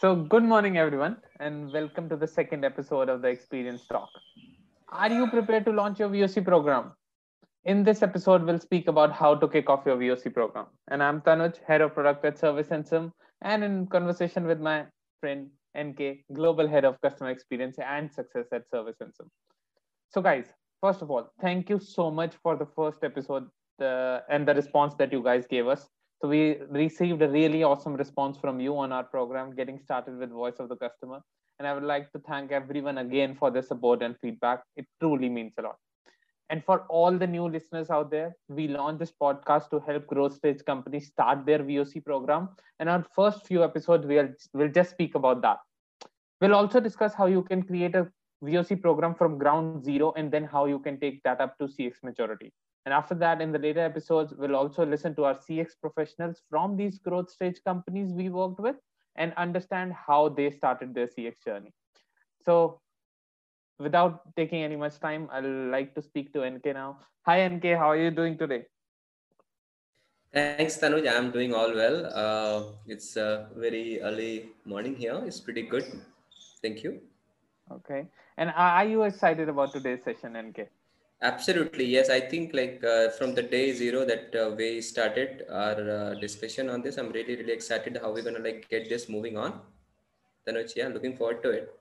So, good morning, everyone, and welcome to the second episode of the Experience Talk. Are you prepared to launch your VOC program? In this episode, we'll speak about how to kick off your VOC program. And I'm Tanuj, head of product at SurveySensum, and in conversation with my friend NK, global head of customer experience and success at SurveySensum. So, guys, first of all, thank you so much for the first episode uh, and the response that you guys gave us. So we received a really awesome response from you on our program, getting started with Voice of the Customer. And I would like to thank everyone again for their support and feedback. It truly means a lot. And for all the new listeners out there, we launched this podcast to help growth stage companies start their VOC program. And our first few episodes, we'll, we'll just speak about that. We'll also discuss how you can create a VOC program from ground zero and then how you can take that up to CX maturity. And after that, in the later episodes, we'll also listen to our CX professionals from these growth stage companies we worked with and understand how they started their CX journey. So without taking any much time, I'd like to speak to NK now. Hi, NK, how are you doing today? Thanks, Tanuj. I'm doing all well. Uh, it's a very early morning here. It's pretty good. Thank you. Okay. And are you excited about today's session, NK? Absolutely, yes. I think like uh, from the day zero that uh, we started our uh, discussion on this, I'm really really excited how we're gonna like get this moving on. Tanuj, yeah, looking forward to it.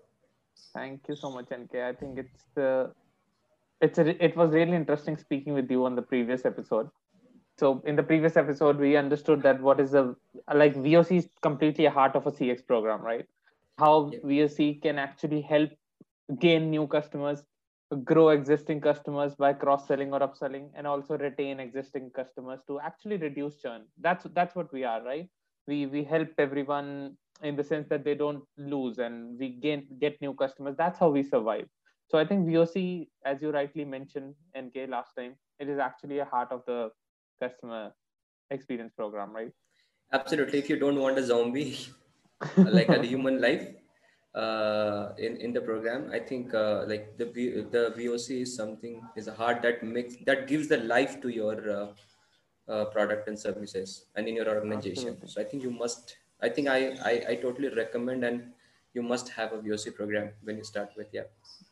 Thank you so much, NK. I think it's the it's a, it was really interesting speaking with you on the previous episode. So in the previous episode, we understood that what is a like VOC is completely a heart of a CX program, right? How yeah. VOC can actually help gain new customers grow existing customers by cross selling or upselling and also retain existing customers to actually reduce churn. That's that's what we are right? We we help everyone in the sense that they don't lose and we gain get new customers. That's how we survive. So i think voc as you rightly mentioned nk last time it is actually a heart of the customer experience program right? Absolutely. If you don't want a zombie like a human life uh, in in the program. I think uh, like the the VOC is something is a heart that makes that gives the life to your uh, uh, product and services and in your organization. Absolutely. So I think you must. I think I, I I totally recommend and you must have a VOC program when you start with yeah.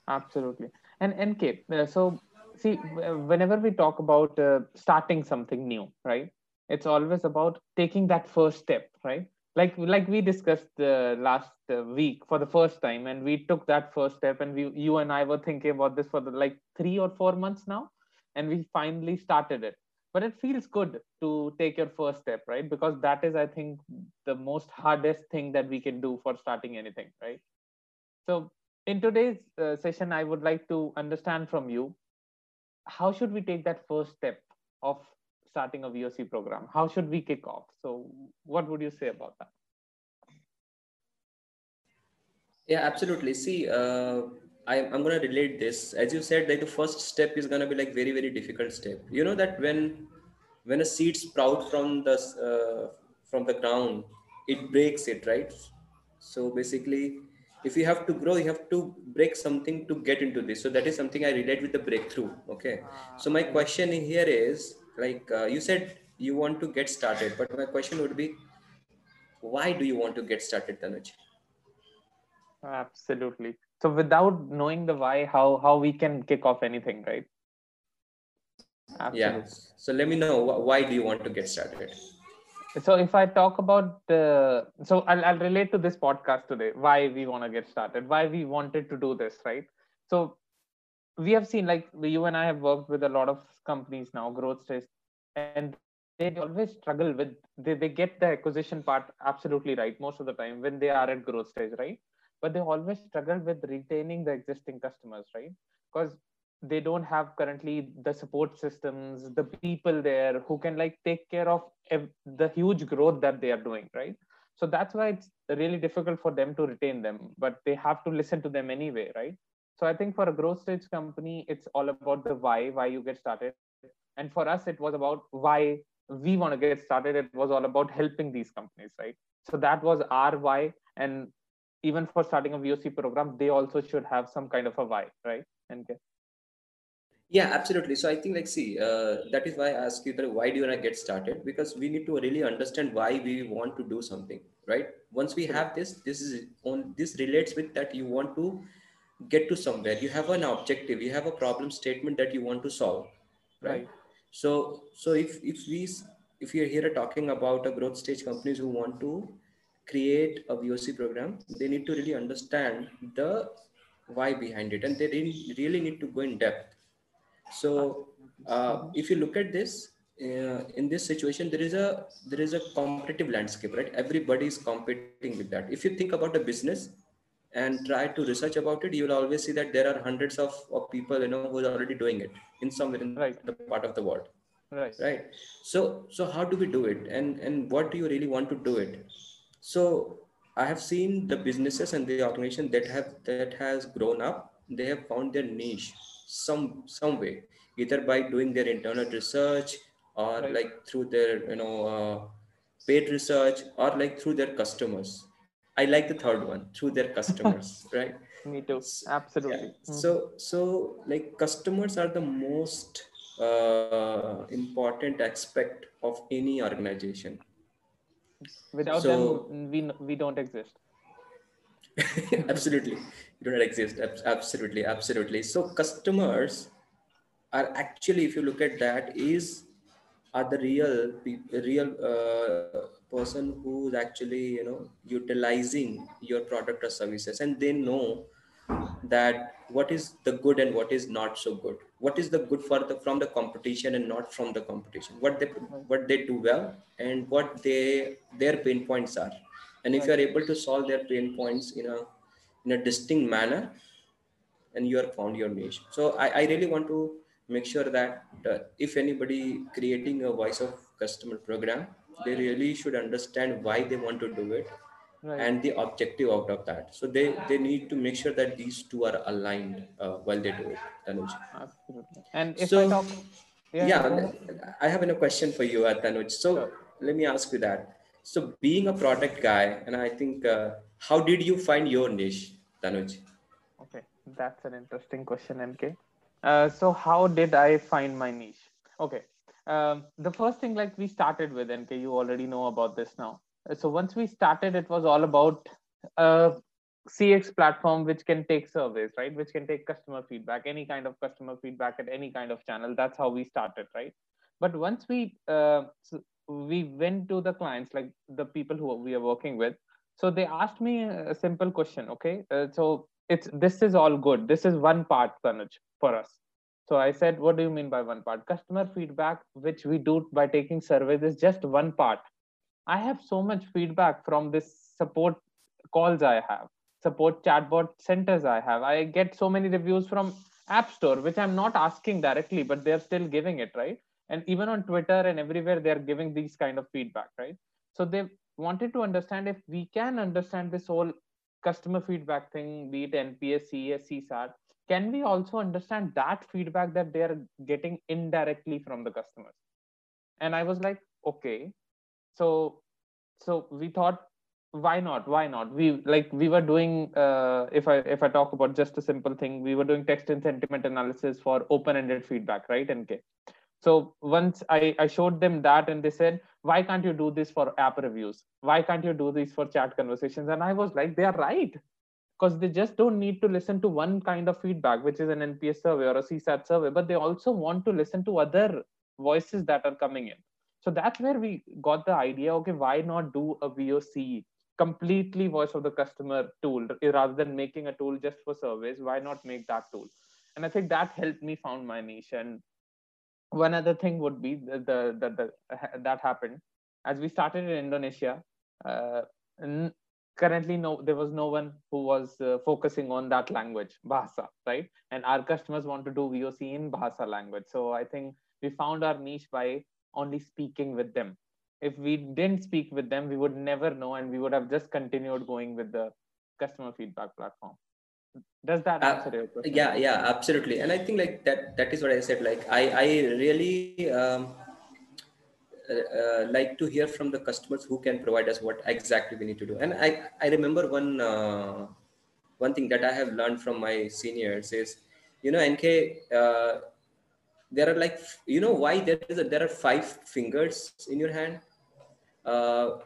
Absolutely. And NK, uh, so see, whenever we talk about uh, starting something new, right? It's always about taking that first step, right? Like like we discussed uh, last uh, week for the first time and we took that first step and we you and i were thinking about this for the like three or four months now and we finally started it. But it feels good to take your first step right? Because that is i think the most hardest thing that we can do for starting anything right? So in today's uh, session i would like to understand from you how should we take that first step of starting a VOC program? How should we kick off? So, what would you say about that? Yeah, absolutely. See, uh, I, am going to relate this. As you said, like the first step is going to be like very, very difficult step. You know that when when a seed sprout from the uh, from the ground, it breaks it, right? So basically, if you have to grow, you have to break something to get into this. So that is something I relate with the breakthrough. Okay. So my question here is like uh, you said you want to get started but my question would be why do you want to get started tanuj? Absolutely. So without knowing the why how how we can kick off anything right? Absolutely. yeah. So let me know why do you want to get started? So if i talk about the so I'll, I'll relate to this podcast today why we want to get started why we wanted to do this right? So we have seen like you and I have worked with a lot of companies now, growth stage, and they always struggle with they, they get the acquisition part absolutely right most of the time when they are at growth stage, right? But they always struggle with retaining the existing customers, right? Because they don't have currently the support systems, the people there who can like take care of the huge growth that they are doing, right? So that's why it's really difficult for them to retain them, but they have to listen to them anyway, right? So I think for a growth stage company, it's all about the why, why you get started. And for us, it was about why we want to get started. It was all about helping these companies, right? So that was our why. And even for starting a VOC program, they also should have some kind of a why, right? And yeah, absolutely. So I think like, see, uh, that is why I ask you that why do you want to get started? Because we need to really understand why we want to do something. right once we have this this is on this relates with that you want to get to somewhere. You have an objective. You have a problem statement that you want to solve right, Right. so so if if we if you're here talking about a growth stage companies who want to create a voc program they need to really understand the why behind it and they really, need to go in depth. So uh, if you look at this uh, in this situation there is a there is a competitive landscape right? Everybody is competing with that. If you think about a business and try to research about it you will always see that there are hundreds of, of people you know who are already doing it in some in Right. the part of the world Right. right so so how do we do it and and what do you really want to do it so i have seen the businesses and the organization that have that has grown up they have found their niche some some way either by doing their internal research or Right. like through their you know uh, paid research or like through their customers i like the third one through their customers right Me too. Absolutely. yeah. Mhm. so so like customers are the most uh, important aspect of any organization Without so- them, we we don't exist. absolutely you do not exist absolutely absolutely so customers are actually if you look at that is are the real real uh, person who's actually you know utilizing your product or services and they know that what is the good and what is not so good. What is the good for the from the competition and not from the competition? What they what they do well and what they their pain points are. And if you are able to solve their pain points in a in a distinct manner and you are found your niche. So i, I really want to make sure that uh, if anybody creating a voice of customer program they really should understand why they want to do it Right. and the objective out of that so they they need to make sure that these two are aligned uh, while they do it Tanuj. Absolutely. And if I So- talk, yeah, yeah, i have a question for you uh, Tanuj. so Sure. let me ask you that so being a product guy and i think uh, how did you find your niche tanuj Okay, that's an interesting question, NK. Uh, so how did I find my niche? Okay, um, the first thing like we started with NK, you already know about this now. So once we started, it was all about a CX platform which can take surveys, right? Which can take customer feedback, any kind of customer feedback at any kind of channel. That's how we started, right? But once we uh, we went to the clients, like the people who we are working with, so they asked me a simple question. Okay, uh, so it's this is all good. This is one part, for us. So I said, what do you mean by one part? Customer feedback, which we do by taking surveys, is just one part. I have so much feedback from this support calls I have, support chatbot centers I have. I get so many reviews from App Store, which I'm not asking directly, but they're still giving it, right? And even on Twitter and everywhere, they're giving these kind of feedback, right? So they wanted to understand if we can understand this whole customer feedback thing, be it NPS, CES, CSAT, can we also understand that feedback that they're getting indirectly from the customers? And I was like, okay, so so we thought why not? Why not? We like we were doing uh, if i if i talk about just a simple thing we were doing text and sentiment analysis for open ended feedback right nk so once I, I showed them that and they said why can't you do this for app reviews? Why can't you do this for chat conversations? And i was like they are right because they just don't need to listen to one kind of feedback which is an nps survey or a csat survey but they also want to listen to other voices that are coming in. So that's where we got the idea okay why not do a voc completely voice of the customer tool rather than making a tool just for surveys why not make that tool? And i think that helped me found my niche. And one other thing would be the, the, the, the that happened. As we started in indonesia uh, currently no there was no one who was uh, focusing on that language bahasa right? And our customers want to do voc in bahasa language. So i think we found our niche by only speaking with them. If we didn't speak with them we would never know and we would have just continued going with the customer feedback platform. Does that Uh, answer your question? yeah yeah absolutely. And i think like that that is what i said. Like i i really um, uh, uh, like to hear from the customers who can provide us what exactly we need to do. And i i remember one uh, one thing that i have learned from my seniors is you know nk uh, there are like you know why there is a, there are five fingers in your hand? Uh,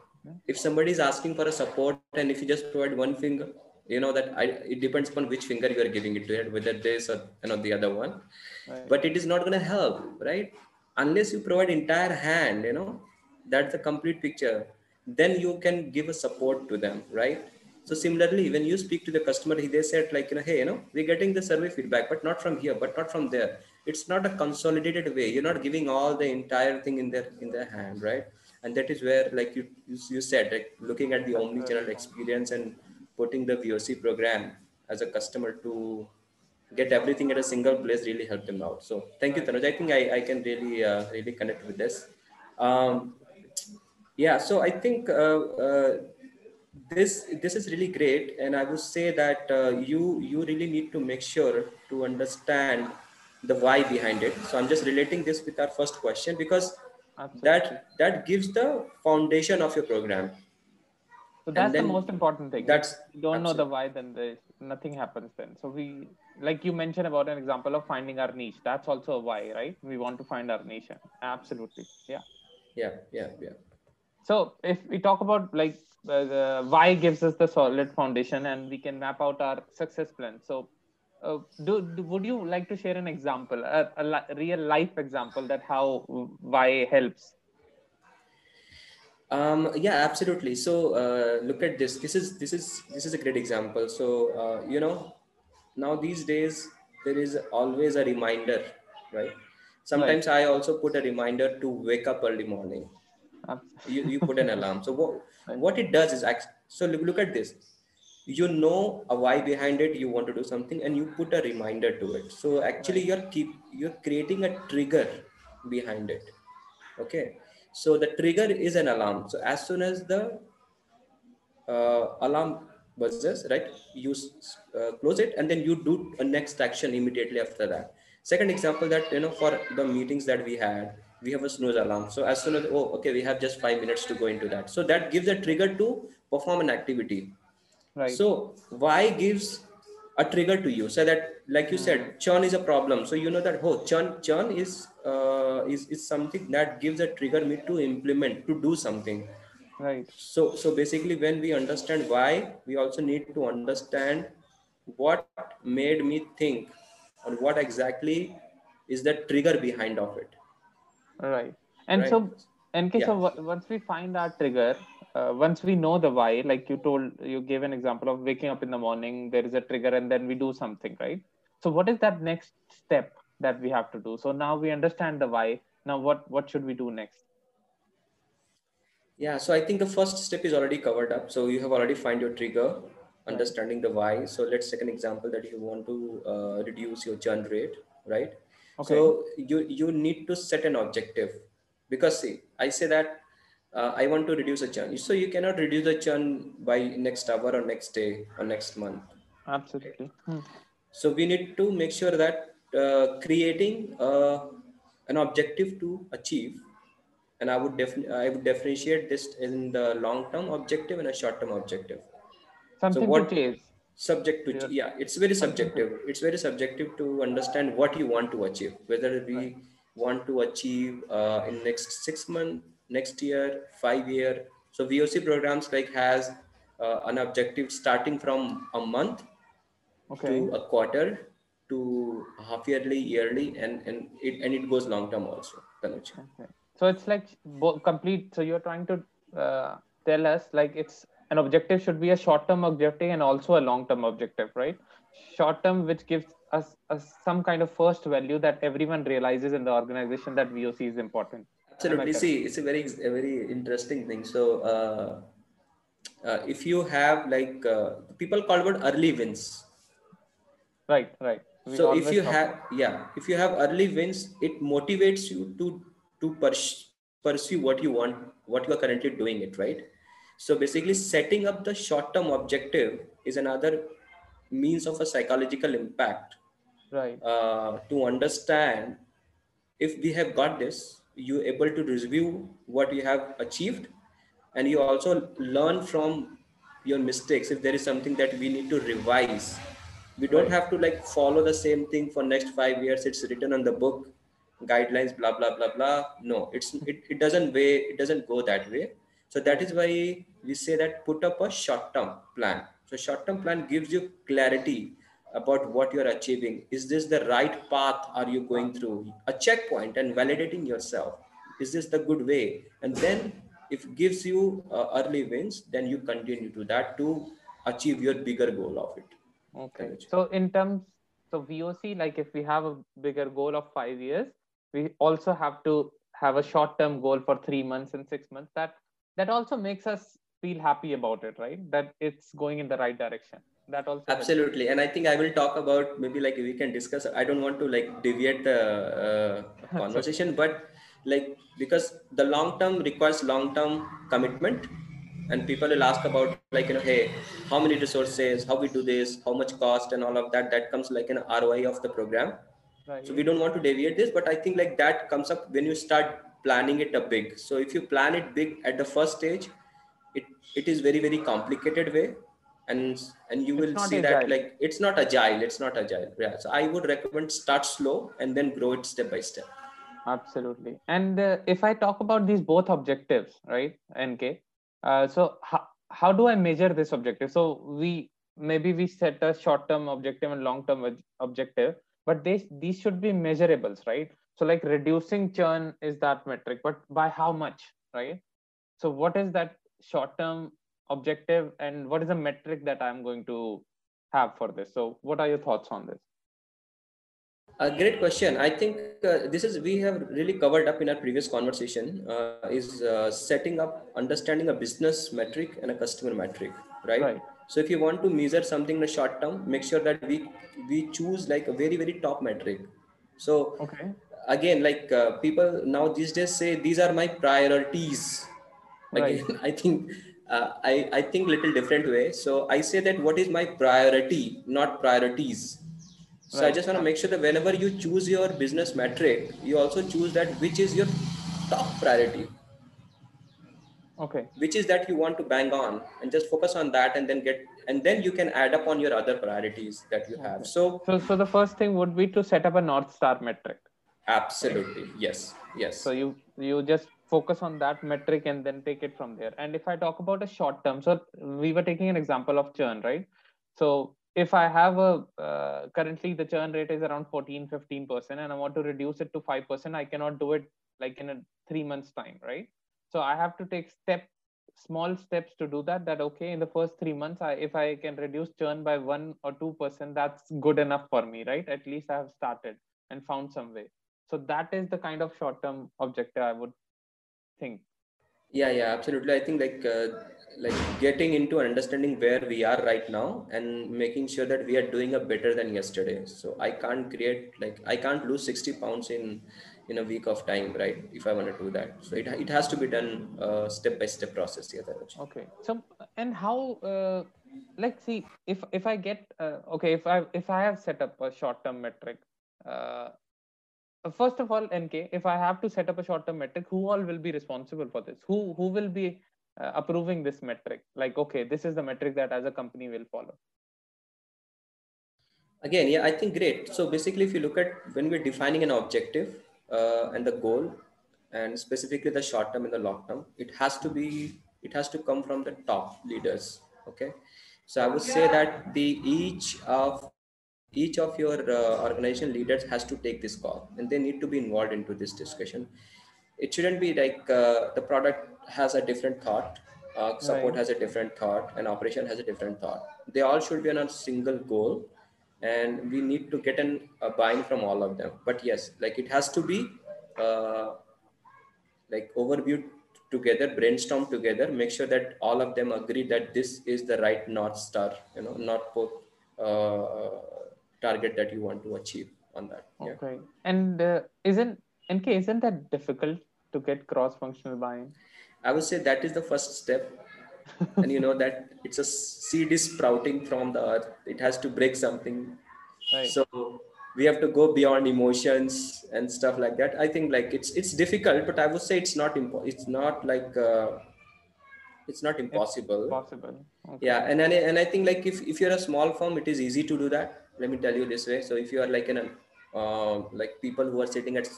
if somebody is asking for a support and if you just provide one finger you know that I, it depends upon which finger you are giving it to it, whether this or you know the other one. Right. but it is not going to help right unless you provide entire hand you know that's the complete picture then you can give a support to them right? So similarly when you speak to the customer they said like you know hey you know we're getting the survey feedback but not from here but not from there. It's not a consolidated way. You're not giving all the entire thing in their in their hand right? And that is where like you you said like looking at the omni-channel experience and putting the voc program as a customer to get everything at a single place really helped them out. So thank you Tanuj. i think i, I can really uh, really connect with this. Um, yeah so i think uh, uh, this this is really great. And i would say that uh, you you really need to make sure to understand the why behind it. So i'm just relating this with our first question because Absolutely. that that gives the foundation of your program. So that's the most important thing. that's if you don't absolutely. know the why then there's nothing happens then. So we like you mentioned about an example of finding our niche that's also a why right? We want to find our niche absolutely. Yeah. Yeah yeah yeah. So if we talk about like uh, the why gives us the solid foundation and we can map out our success plan. So uh, do, do, would you like to share an example a, a, real life example that how why helps? Um, yeah absolutely. So uh, look at this. This is this is this is a great example. So uh, you know now these days there is always a reminder right? Sometimes right. i also put a reminder to wake up early morning. You, you put an alarm. So what, what it does is so look, look at this. You know a why behind it you want to do something and you put a reminder to it. So actually you're keep you're creating a trigger behind it. Okay? So the trigger is an alarm. So as soon as the uh, alarm buzzes right? You uh, close it and then you do a next action immediately after that. Second example that you know for the meetings that we had we have a snooze alarm. So as soon as oh okay we have just five minutes to go into that. So that gives a trigger to perform an activity. Right. So why gives a trigger to you. So that like you mm. said churn is a problem. So you know that oh churn churn is uh, is is something that gives a trigger me to implement to do something right. So so basically when we understand why we also need to understand what made me think or what exactly is the trigger behind of it. Right. And right. so in case yeah. of once we find our trigger uh, once we know the why like you told you gave an example of waking up in the morning there is a trigger and then we do something right? So what is that next step that we have to do? So now we understand the why. Now what what should we do next yeah so i think the first step is already covered up so you have already find your trigger understanding the why so let's take an example that you want to uh, reduce your churn rate right okay. so you you need to set an objective because see i say that uh, I want to reduce a churn. So you cannot reduce the churn by next hour or next day or next month. Absolutely. Hmm. So we need to make sure that uh, creating uh, an objective to achieve, and I would definitely I would differentiate this in the long term objective and a short term objective. Something so what, chase. Subject to yeah. yeah, it's very subjective. It's very subjective to understand what you want to achieve. Whether we right. want to achieve uh, in next six months next year, five year. So VOC programs like has uh, an objective starting from a month okay. to a quarter to half yearly, yearly, and and it and it goes long term also. Okay. So it's like complete. So you're trying to uh, tell us like it's an objective should be a short term objective and also a long term objective, right? Short term, which gives us, us some kind of first value that everyone realizes in the organization that VOC is important. Absolutely. See it's a very a very interesting thing. So uh, uh, if you have like uh, people call it early wins. Right right. We so if you have yeah if you have early wins it motivates you to to pers- pursue what you want what you are currently doing it right? So basically setting up the short term objective is another means of a psychological impact. Right. Uh, to understand if we have got this you able to review what you have achieved and you also learn from your mistakes. If there is something that we need to revise we don't have to like follow the same thing for next five years. It's written on the book guidelines blah blah blah blah no it's it, it doesn't way it doesn't go that way So that is why we say that put up a short-term plan. So short-term plan gives you clarity about what you're achieving. Is this the right path are you going through? A checkpoint and validating yourself. Is this the good way? And then if it gives you uh, early wins, then you continue to that to achieve your bigger goal of it. Okay. So in terms so VOC, like if we have a bigger goal of five years, we also have to have a short-term goal for three months and six months. That that also makes us feel happy about it, right? That it's going in the right direction. That also absolutely. Helps. And I think I will talk about maybe like we can discuss. I don't want to like deviate the uh, conversation, but like because the long term requires long term commitment and people will ask about like you know hey how many resources how we do this how much cost and all of that that comes like an roi of the program right. so we don't want to deviate this but i think like that comes up when you start planning it a big so if you plan it big at the first stage it it is very very complicated way and and you will see agile. that like it's not agile it's not agile yeah so i would recommend start slow and then grow it step by step absolutely and uh, if i talk about these both objectives right nk uh, so how, how do I measure this objective? So we maybe we set a short-term objective and long-term objective, but they, these should be measurables, right? So like reducing churn is that metric, but by how much, right? So what is that short-term objective and what is the metric that I'm going to have for this? So what are your thoughts on this? A great question. I think uh, this is we have really covered up in our previous conversation. Uh, is uh, setting up, understanding a business metric and a customer metric, right? right? So if you want to measure something in the short term, make sure that we we choose like a very very top metric. So okay. again, like uh, people now these days say these are my priorities. Again, right. I think uh, I I think little different way. So I say that what is my priority, not priorities so right. I just want to make sure that whenever you choose your business metric, you also choose that which is your top priority. Okay. Which is that you want to bang on and just focus on that and then get and then you can add up on your other priorities that you have. So so so the first thing would be to set up a North Star metric. Absolutely. Yes. Yes. So you you just focus on that metric and then take it from there. And if I talk about a short term, so we were taking an example of churn, right? So if I have a uh, currently the churn rate is around 14, 15%, and I want to reduce it to 5%, I cannot do it like in a three months time, right? So I have to take step small steps to do that. That okay, in the first three months, I, if I can reduce churn by one or two percent, that's good enough for me, right? At least I have started and found some way. So that is the kind of short term objective I would think. Yeah, yeah, absolutely. I think like uh, like getting into an understanding where we are right now and making sure that we are doing a better than yesterday. So i can't create like i can't lose 60 pounds in in a week of time right if i want to do that. So it, it has to be done uh, step by step process yeah okay. So and how uh, like see if if i get uh, okay if i if i have set up a short term metric uh, first of all nk if i have to set up a short term metric who all will be responsible for this? Who who will be uh, approving this metric? Like okay this is the metric that as a company will follow. Again yeah i think great. So basically if you look at when we're defining an objective uh, and the goal and specifically the short term and the long term it has to be it has to come from the top leaders okay? So i would say that the each of each of your uh, organization leaders has to take this call and they need to be involved into this discussion. It shouldn't be like uh, the product has a different thought uh, support right. has a different thought and operation has a different thought. They all should be on a single goal and we need to get an, a buy-in from all of them. But yes like it has to be uh, like overview together brainstorm together make sure that all of them agree that this is the right north star you know not both uh, target that you want to achieve on that okay yeah. and uh, isn't nk isn't that difficult to get cross-functional buy-in? I would say that is the first step. and you know that it's a seed is sprouting from the earth. It has to break something. Right. So we have to go beyond emotions and stuff like that. I think like it's it's difficult, but I would say it's not impo- It's not like uh, it's not impossible. It's possible. Okay. Yeah, and, and and I think like if if you're a small firm, it is easy to do that. Let me tell you this way. So if you are like in a uh, like people who are sitting at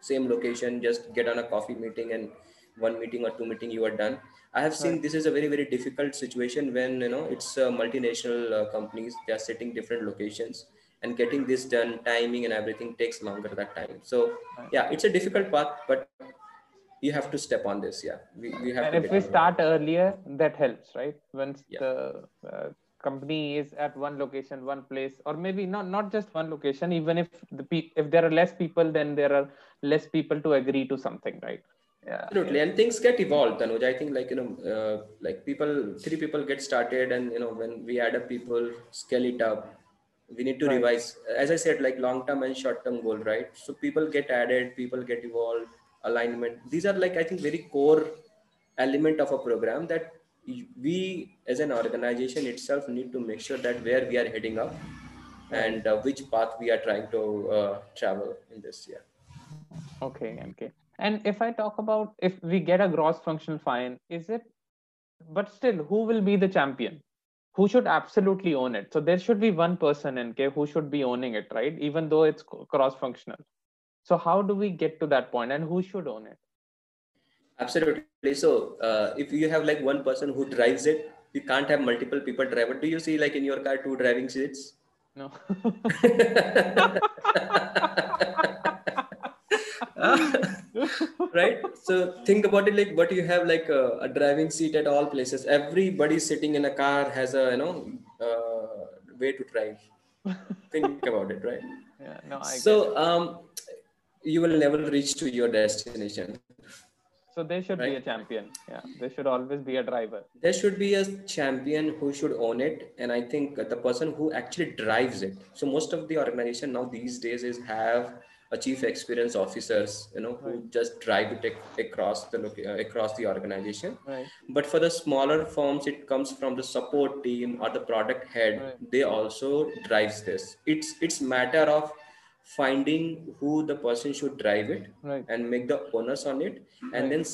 same location just get on a coffee meeting and one meeting or two meeting you are done i have seen Right. this is a very very difficult situation when you know it's uh, multinational uh, companies they are sitting different locations and getting this done timing and everything takes longer that time so Right. yeah it's a difficult path but you have to step on this yeah we, we have and to if we start earlier that helps right once Yeah. the uh, company is at one location one place or maybe not not just one location even if the pe- if there are less people then there are less people to agree to something right yeah Absolutely, and things get evolved, Tanuj. I think like you know, uh, like people, three people get started, and you know, when we add up people, scale it up, we need to Right. revise. As I said, like long term and short term goal, right? So people get added, people get evolved, alignment. These are like I think very core element of a program that we as an organization itself need to make sure that where we are heading up and uh, which path we are trying to uh, travel in this year. okay okay and if i talk about if we get a gross functional fine is it but still who will be the champion? Who should absolutely own it? So there should be one person NK who should be owning it right? Even though it's cross functional so how do we get to that point and who should own it Absolutely. So, uh, if you have like one person who drives it, you can't have multiple people drive it. Do you see like in your car two driving seats? no right. So think about it like what you have like a, a driving seat at all places. Everybody sitting in a car has a you know uh, way to drive. think about it, right? yeah no i so um, you will never reach to your destination. So there should be a champion. Yeah, there should always be a driver. there should be a champion who should own it and i think the person who actually drives it so most of the organization now these days is have a chief experience officers you know who Right. just drive it across the uh, across the organization Right. but for the smaller firms it comes from the support team or the product head Right. they also drives this it's it's matter of finding who the person should drive it Right. and make the onus on it. And Right. then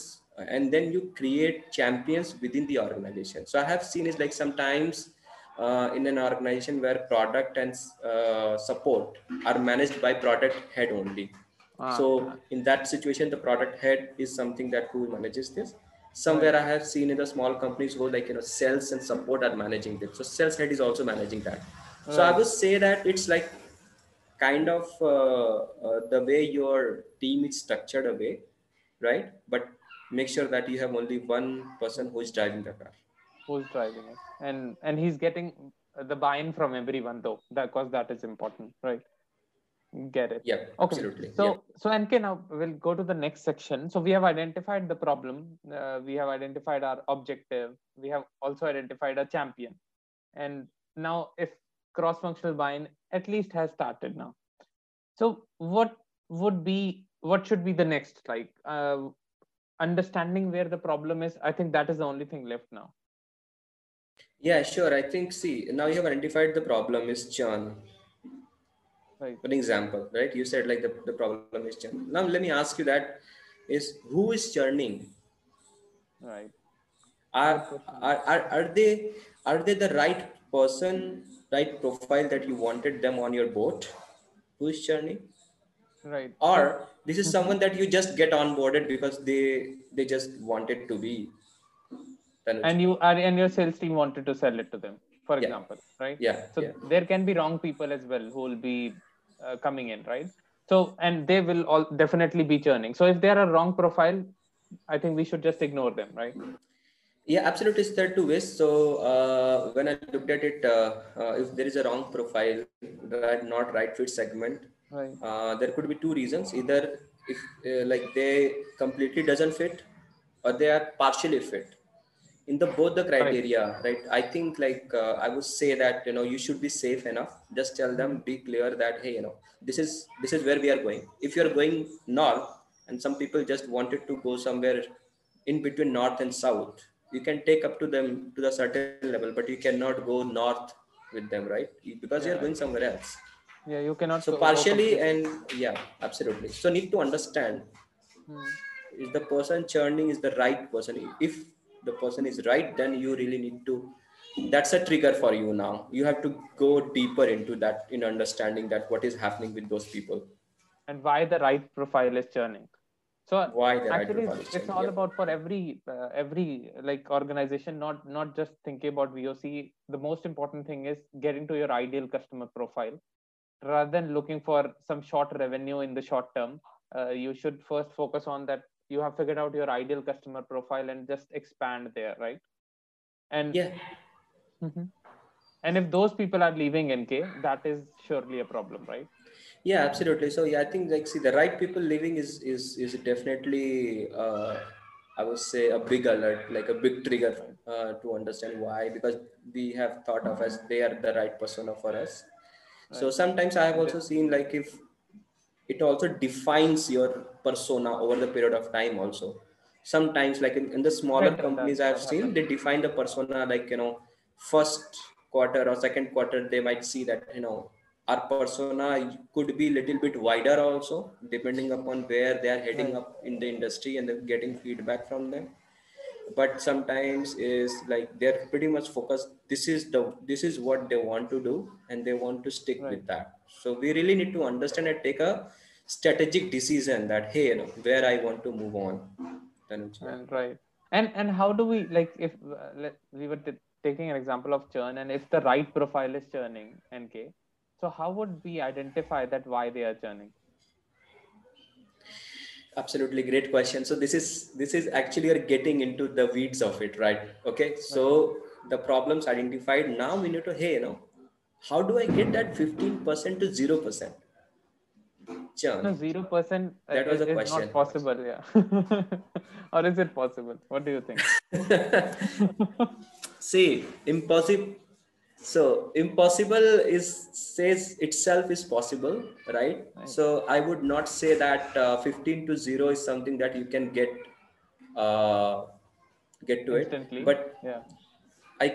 and then you create champions within the organization. So i have seen is like sometimes uh, in an organization where product and uh, support are managed by product head only. Ah, so in that situation the product head is something that who manages this. Somewhere i have seen in the small companies who like you know sales and support are managing this. So sales head is also managing that. So i would say that it's like kind of uh, uh, the way your team is structured away right but make sure that you have only one person who is driving the car who's driving it? And and he's getting the buy-in from everyone though, because that is important, right? Get it. yeah Okay. absolutely So yeah. so NK now we'll go to the next section. So we have identified the problem. Uh, we have identified our objective. We have also identified a champion. And now if cross-functional buy-in at least has started now. So what would be what should be the next like uh, understanding where the problem is? I think that is the only thing left now. yeah sure i think see now you have identified the problem is churn Right. for example right you said like the, the problem is churn now let me ask you that is who is churning Right. are, are, are, are they are they the right person right profile that you wanted them on your boat who is churning Right. or this is someone that you just get onboarded because they they just wanted to be Tanuj. and you are and your sales team wanted to sell it to them for Yeah. example right yeah so yeah there can be wrong people as well who will be uh, coming in right so and they will all definitely be churning so if they are a wrong profile i think we should just ignore them right yeah absolutely there are two ways so uh, when i looked at it uh, uh, if there is a wrong profile right not right fit segment right. uh, there could be two reasons. Either if uh, like they completely doesn't fit or they are partially fit. In the both the criteria right i think like uh, i would say that you know you should be safe enough. Just tell them be clear that hey you know this is this is where we are going. If you're going north and some people just wanted to go somewhere in between north and south you can take up to them to the certain level but you cannot go north with them right? Because you're going somewhere else. Yeah you cannot so partially and yeah absolutely. So need to understand Hmm. is the person churning is the right person. If the person is right then you really need to that's a trigger for you now. You have to go deeper into that in understanding that what is happening with those people. And why the right profile is churning so why actually it's, it's all Yeah. about for every uh, every like organization not not just thinking about voc the most important thing is getting to your ideal customer profile. Rather than looking for some short revenue in the short term uh, you should first focus on that you have figured out your ideal customer profile and just expand there right? And yeah. Mhm. and if those people are leaving nk that is surely a problem right yeah absolutely. So yeah i think like see the right people living is is is definitely uh, i would say a big alert like a big trigger uh, to understand why because we have thought of as they are the right persona for us. So sometimes i have also seen like if it also defines your persona over the period of time also. Sometimes like in, in the smaller companies i have seen they define the persona like you know first quarter or second quarter they might see that you know our persona could be a little bit wider also depending upon where they are heading up in the industry and getting feedback from them. But sometimes is like they're pretty much focused this is the this is what they want to do and they want to stick with that. So we really need to understand and take a strategic decision that hey you know where i want to move on. And right. And and how do we like if uh, let, we were t- taking an example of churn and if the right profile is churning nk so how would we identify that why they are churning? Absolutely great question. So this is this is actually you're getting into the weeds of it right? Okay so the problems identified now we need to hey you know how do i get that 15% to 0% churn. No zero percent uh, That was is, the question. not possible yeah. Or is it possible? What do you think? See impossible so impossible is says itself is possible right? Right. so i would not say that uh, 15 to 0 is something that you can get uh, get to instantly. It but yeah. I,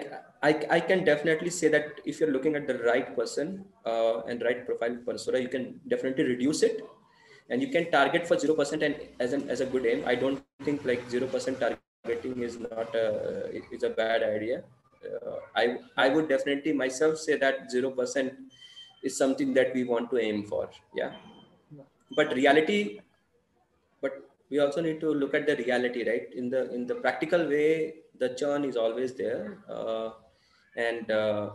I i can definitely say that if you're looking at the right person uh, and right profile persona you can definitely reduce it. And you can target for 0% and as an as a good aim. I don't think like 0% targeting is not a is a bad idea i i would definitely myself say that 0% is something that we want to aim for yeah. But reality but we also need to look at the reality right? In the in the practical way the churn is always there uh, and uh,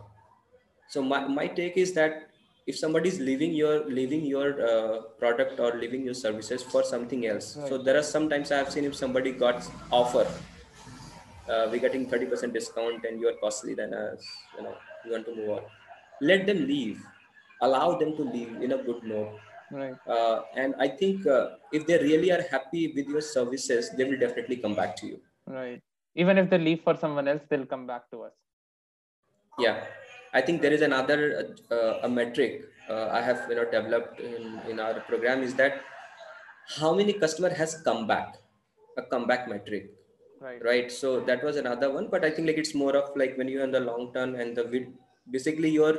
so my, my take is that if somebody is leaving your leaving your uh, product or leaving your services for something else so there are sometimes i have seen if somebody got offer uh, we're getting 30% discount and you are costly than us you know you want to move on. Let them leave. Allow them to leave in a good note. Right. Uh, and i think uh, if they really are happy with your services they will definitely come back to you. Right. Even if they leave for someone else they'll come back to us. Yeah. I think there is another uh, a metric uh, i have you know developed in, in our program is that how many customer has come back? A comeback metric right right so that was another one but i think like it's more of like when you're in the long term and the basically your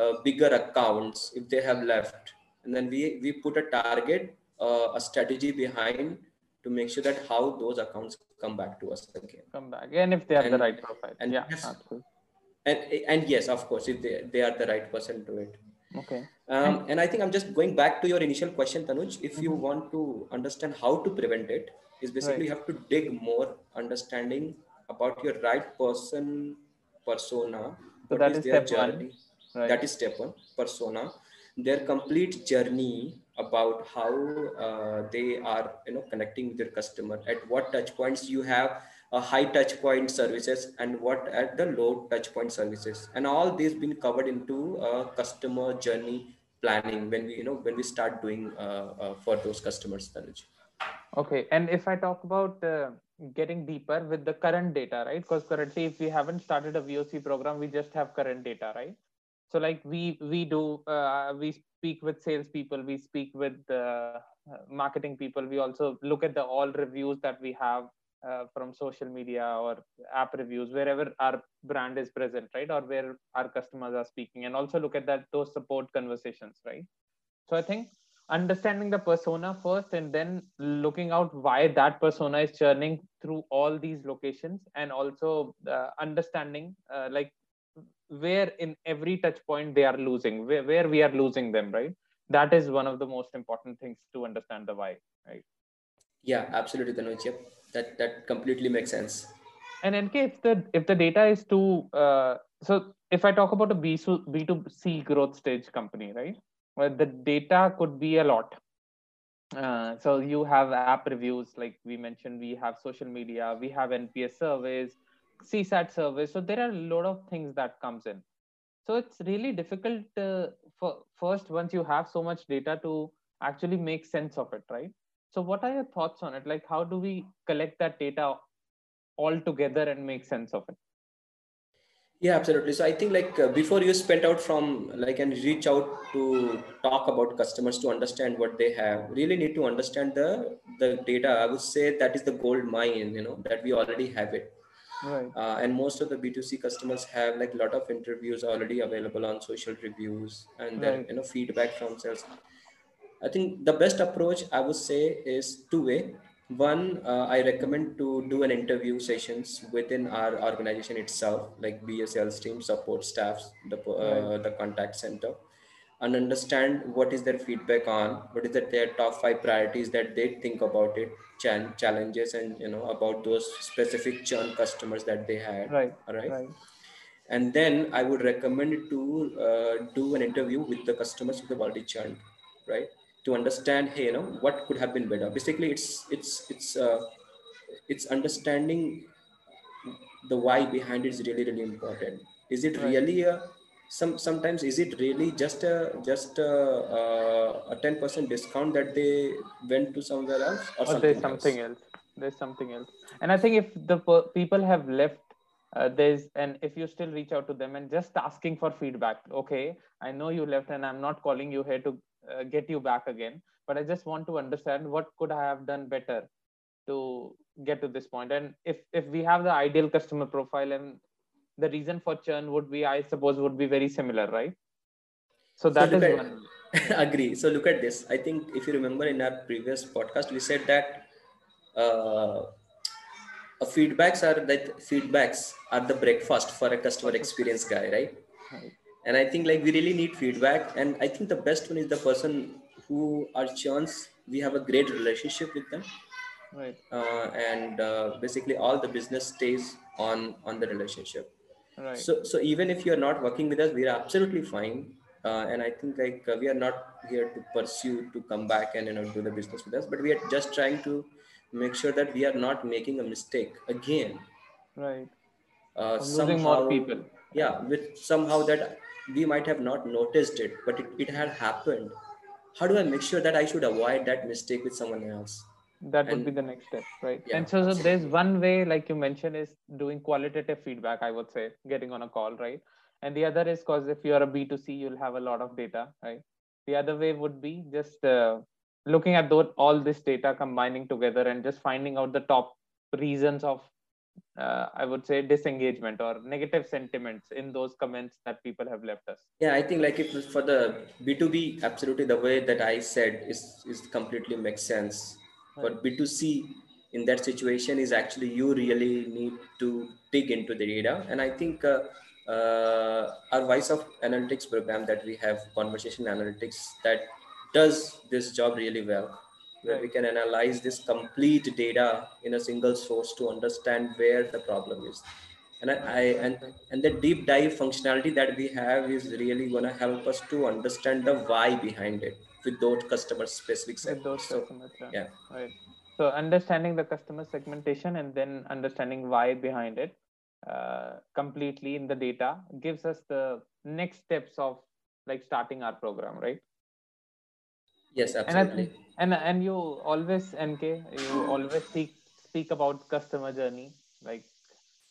uh, bigger accounts if they have left and then we we put a target uh, a strategy behind to make sure that how those accounts come back to us again come back and if they have the right profile and yeah yes. absolutely and and yes of course if they, they are the right person to it okay um, and I think I'm just going back to your initial question, Tanuj. If you Mhm. want to understand how to prevent it, is basically Right. you have to dig more understanding about your right person persona. So that is is their step one, journey? right That is step one, persona. Their complete journey about how uh, they are, you know, connecting with their customer. At what touch points you have a high touch point services and what at the low touch point services and all these been covered into uh, customer journey planning when we you know when we start doing uh, uh, for those customers Tanuj. Okay, and if I talk about uh, getting deeper with the current data, right? Because currently, if we haven't started a VOC program, we just have current data, right? So, like we we do, uh, we speak with salespeople, we speak with uh, marketing people. We also look at the all reviews that we have uh, from social media or app reviews, wherever our brand is present, right? Or where our customers are speaking, and also look at that those support conversations, right? So, I think understanding the persona first and then looking out why that persona is churning through all these locations and also uh, understanding uh, like where in every touch point they are losing where, where we are losing them right that is one of the most important things to understand the why right Yeah, absolutely, Tanuj. Yep, that that completely makes sense. And NK, if the if the data is too uh, so if I talk about a B B two C growth stage company, right? The data could be a lot. Uh, so you have app reviews, like we mentioned. We have social media. We have NPS surveys, CSAT surveys. So there are a lot of things that comes in. So it's really difficult uh, for first once you have so much data to actually make sense of it, right? So what are your thoughts on it? Like how do we collect that data all together and make sense of it? Yeah, absolutely. So I think like uh, before you spent out from like and reach out to talk about customers to understand what they have, really need to understand the the data. I would say that is the gold mine. You know that we already have it right uh, and most of the b2c customers have like a lot of interviews already available on social reviews and then Right. you know feedback from sales i think the best approach i would say is two way one uh, i recommend to do an interview sessions within our organization itself like be a sales team support staffs the Right. uh, the contact center and understand what is their feedback on what is that their top five priorities that they think about it challenges and you know about those specific churn customers that they had. Right. All right right. And then i would recommend to uh, do an interview with the customers who have already churned right to understand hey you know what could have been better basically it's it's it's uh, it's understanding the why behind it is really really important is it Right. really a some sometimes is it really just a just a, uh, a 10% discount that they went to somewhere else or, or something, there's something else else. there's something else and i think if the per- people have left uh, there's and if you still reach out to them and just asking for feedback okay i know you left and i'm not calling you here to uh, get you back again. But i just want to understand what could i have done better to get to this point. And if if we have the ideal customer profile and the reason for churn would be i suppose would be very similar right? So that look is at- one. Agree. So look at this. I think if you remember in our previous podcast we said that uh, feedbacks are that feedbacks are the breakfast for a customer experience guy right? Right and i think like we really need feedback. And i think the best one is the person who are chance we have a great relationship with them. Right. Uh, and uh, basically all the business stays on on the relationship. Right. So so even if you're not working with us we are absolutely fine. Uh, and i think like uh, we are not here to pursue to come back and you know do the business with us. But we are just trying to make sure that we are not making a mistake again. Right. Uh, Of losing more people. yeah with somehow that we might have not noticed it but it, it had happened. How do i make sure that i should avoid that mistake with someone else? That would be the next step right? Yeah, and so, so there's one way like you mentioned is doing qualitative feedback i would say getting on a call right? And the other is because if you're a b2c you'll have a lot of data right? The other way would be just uh, looking at those, all this data combining together and just finding out the top reasons of uh, i would say disengagement or negative sentiments in those comments that people have left us. Yeah i think like if for the b2b absolutely the way that i said is is completely makes sense. For Right. b2c in that situation is actually you really need to dig into the data. And i think uh, uh, our voice of analytics program that we have conversation analytics that does this job really well where we can analyze this complete data in a single source to understand where the problem is and I, I and and the deep dive functionality that we have is really going to help us to understand the why behind it with those customer specific with those segments. so customers yeah. yeah right so understanding the customer segmentation and then understanding why behind it uh, completely in the data gives us the next steps of like starting our program right yes and absolutely think, and and you always nk you always speak speak about customer journey like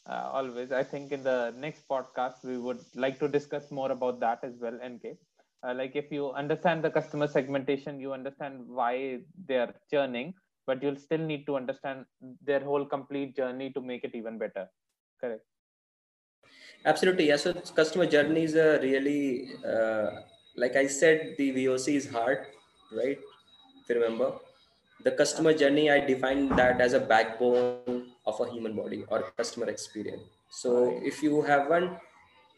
uh, always. I think in the next podcast we would like to discuss more about that as well nk uh, like if you understand the customer segmentation you understand why they're churning but you'll still need to understand their whole complete journey to make it even better. Correct? Absolutely yeah. So customer journey is a really uh, like i said the voc is hard right if you remember the customer journey i define that as a backbone of a human body or customer experience so if you haven't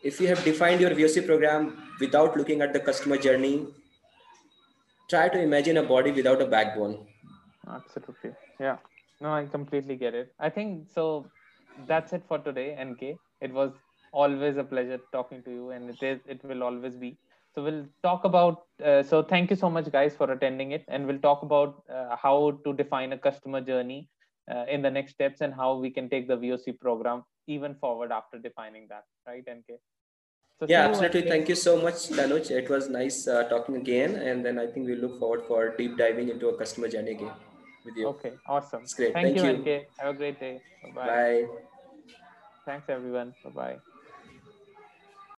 if you have defined your voc program without looking at the customer journey try to imagine a body without a backbone absolutely Yeah. No, I completely get it. I think so. That's it for today, NK. It was always a pleasure talking to you, and it is. It will always be. So we'll talk about. Uh, so thank you so much, guys, for attending it, and we'll talk about uh, how to define a customer journey uh, in the next steps and how we can take the VOC program even forward after defining that. Right, NK. So yeah, absolutely. You Thank you so much, Tanuj. It was nice uh, talking again, and then I think we look forward for deep diving into a customer journey again with you. Okay, awesome. It's great. Thank, Thank you, you. NK. Have a great day. Bye-bye. Bye. Thanks, everyone. Bye bye.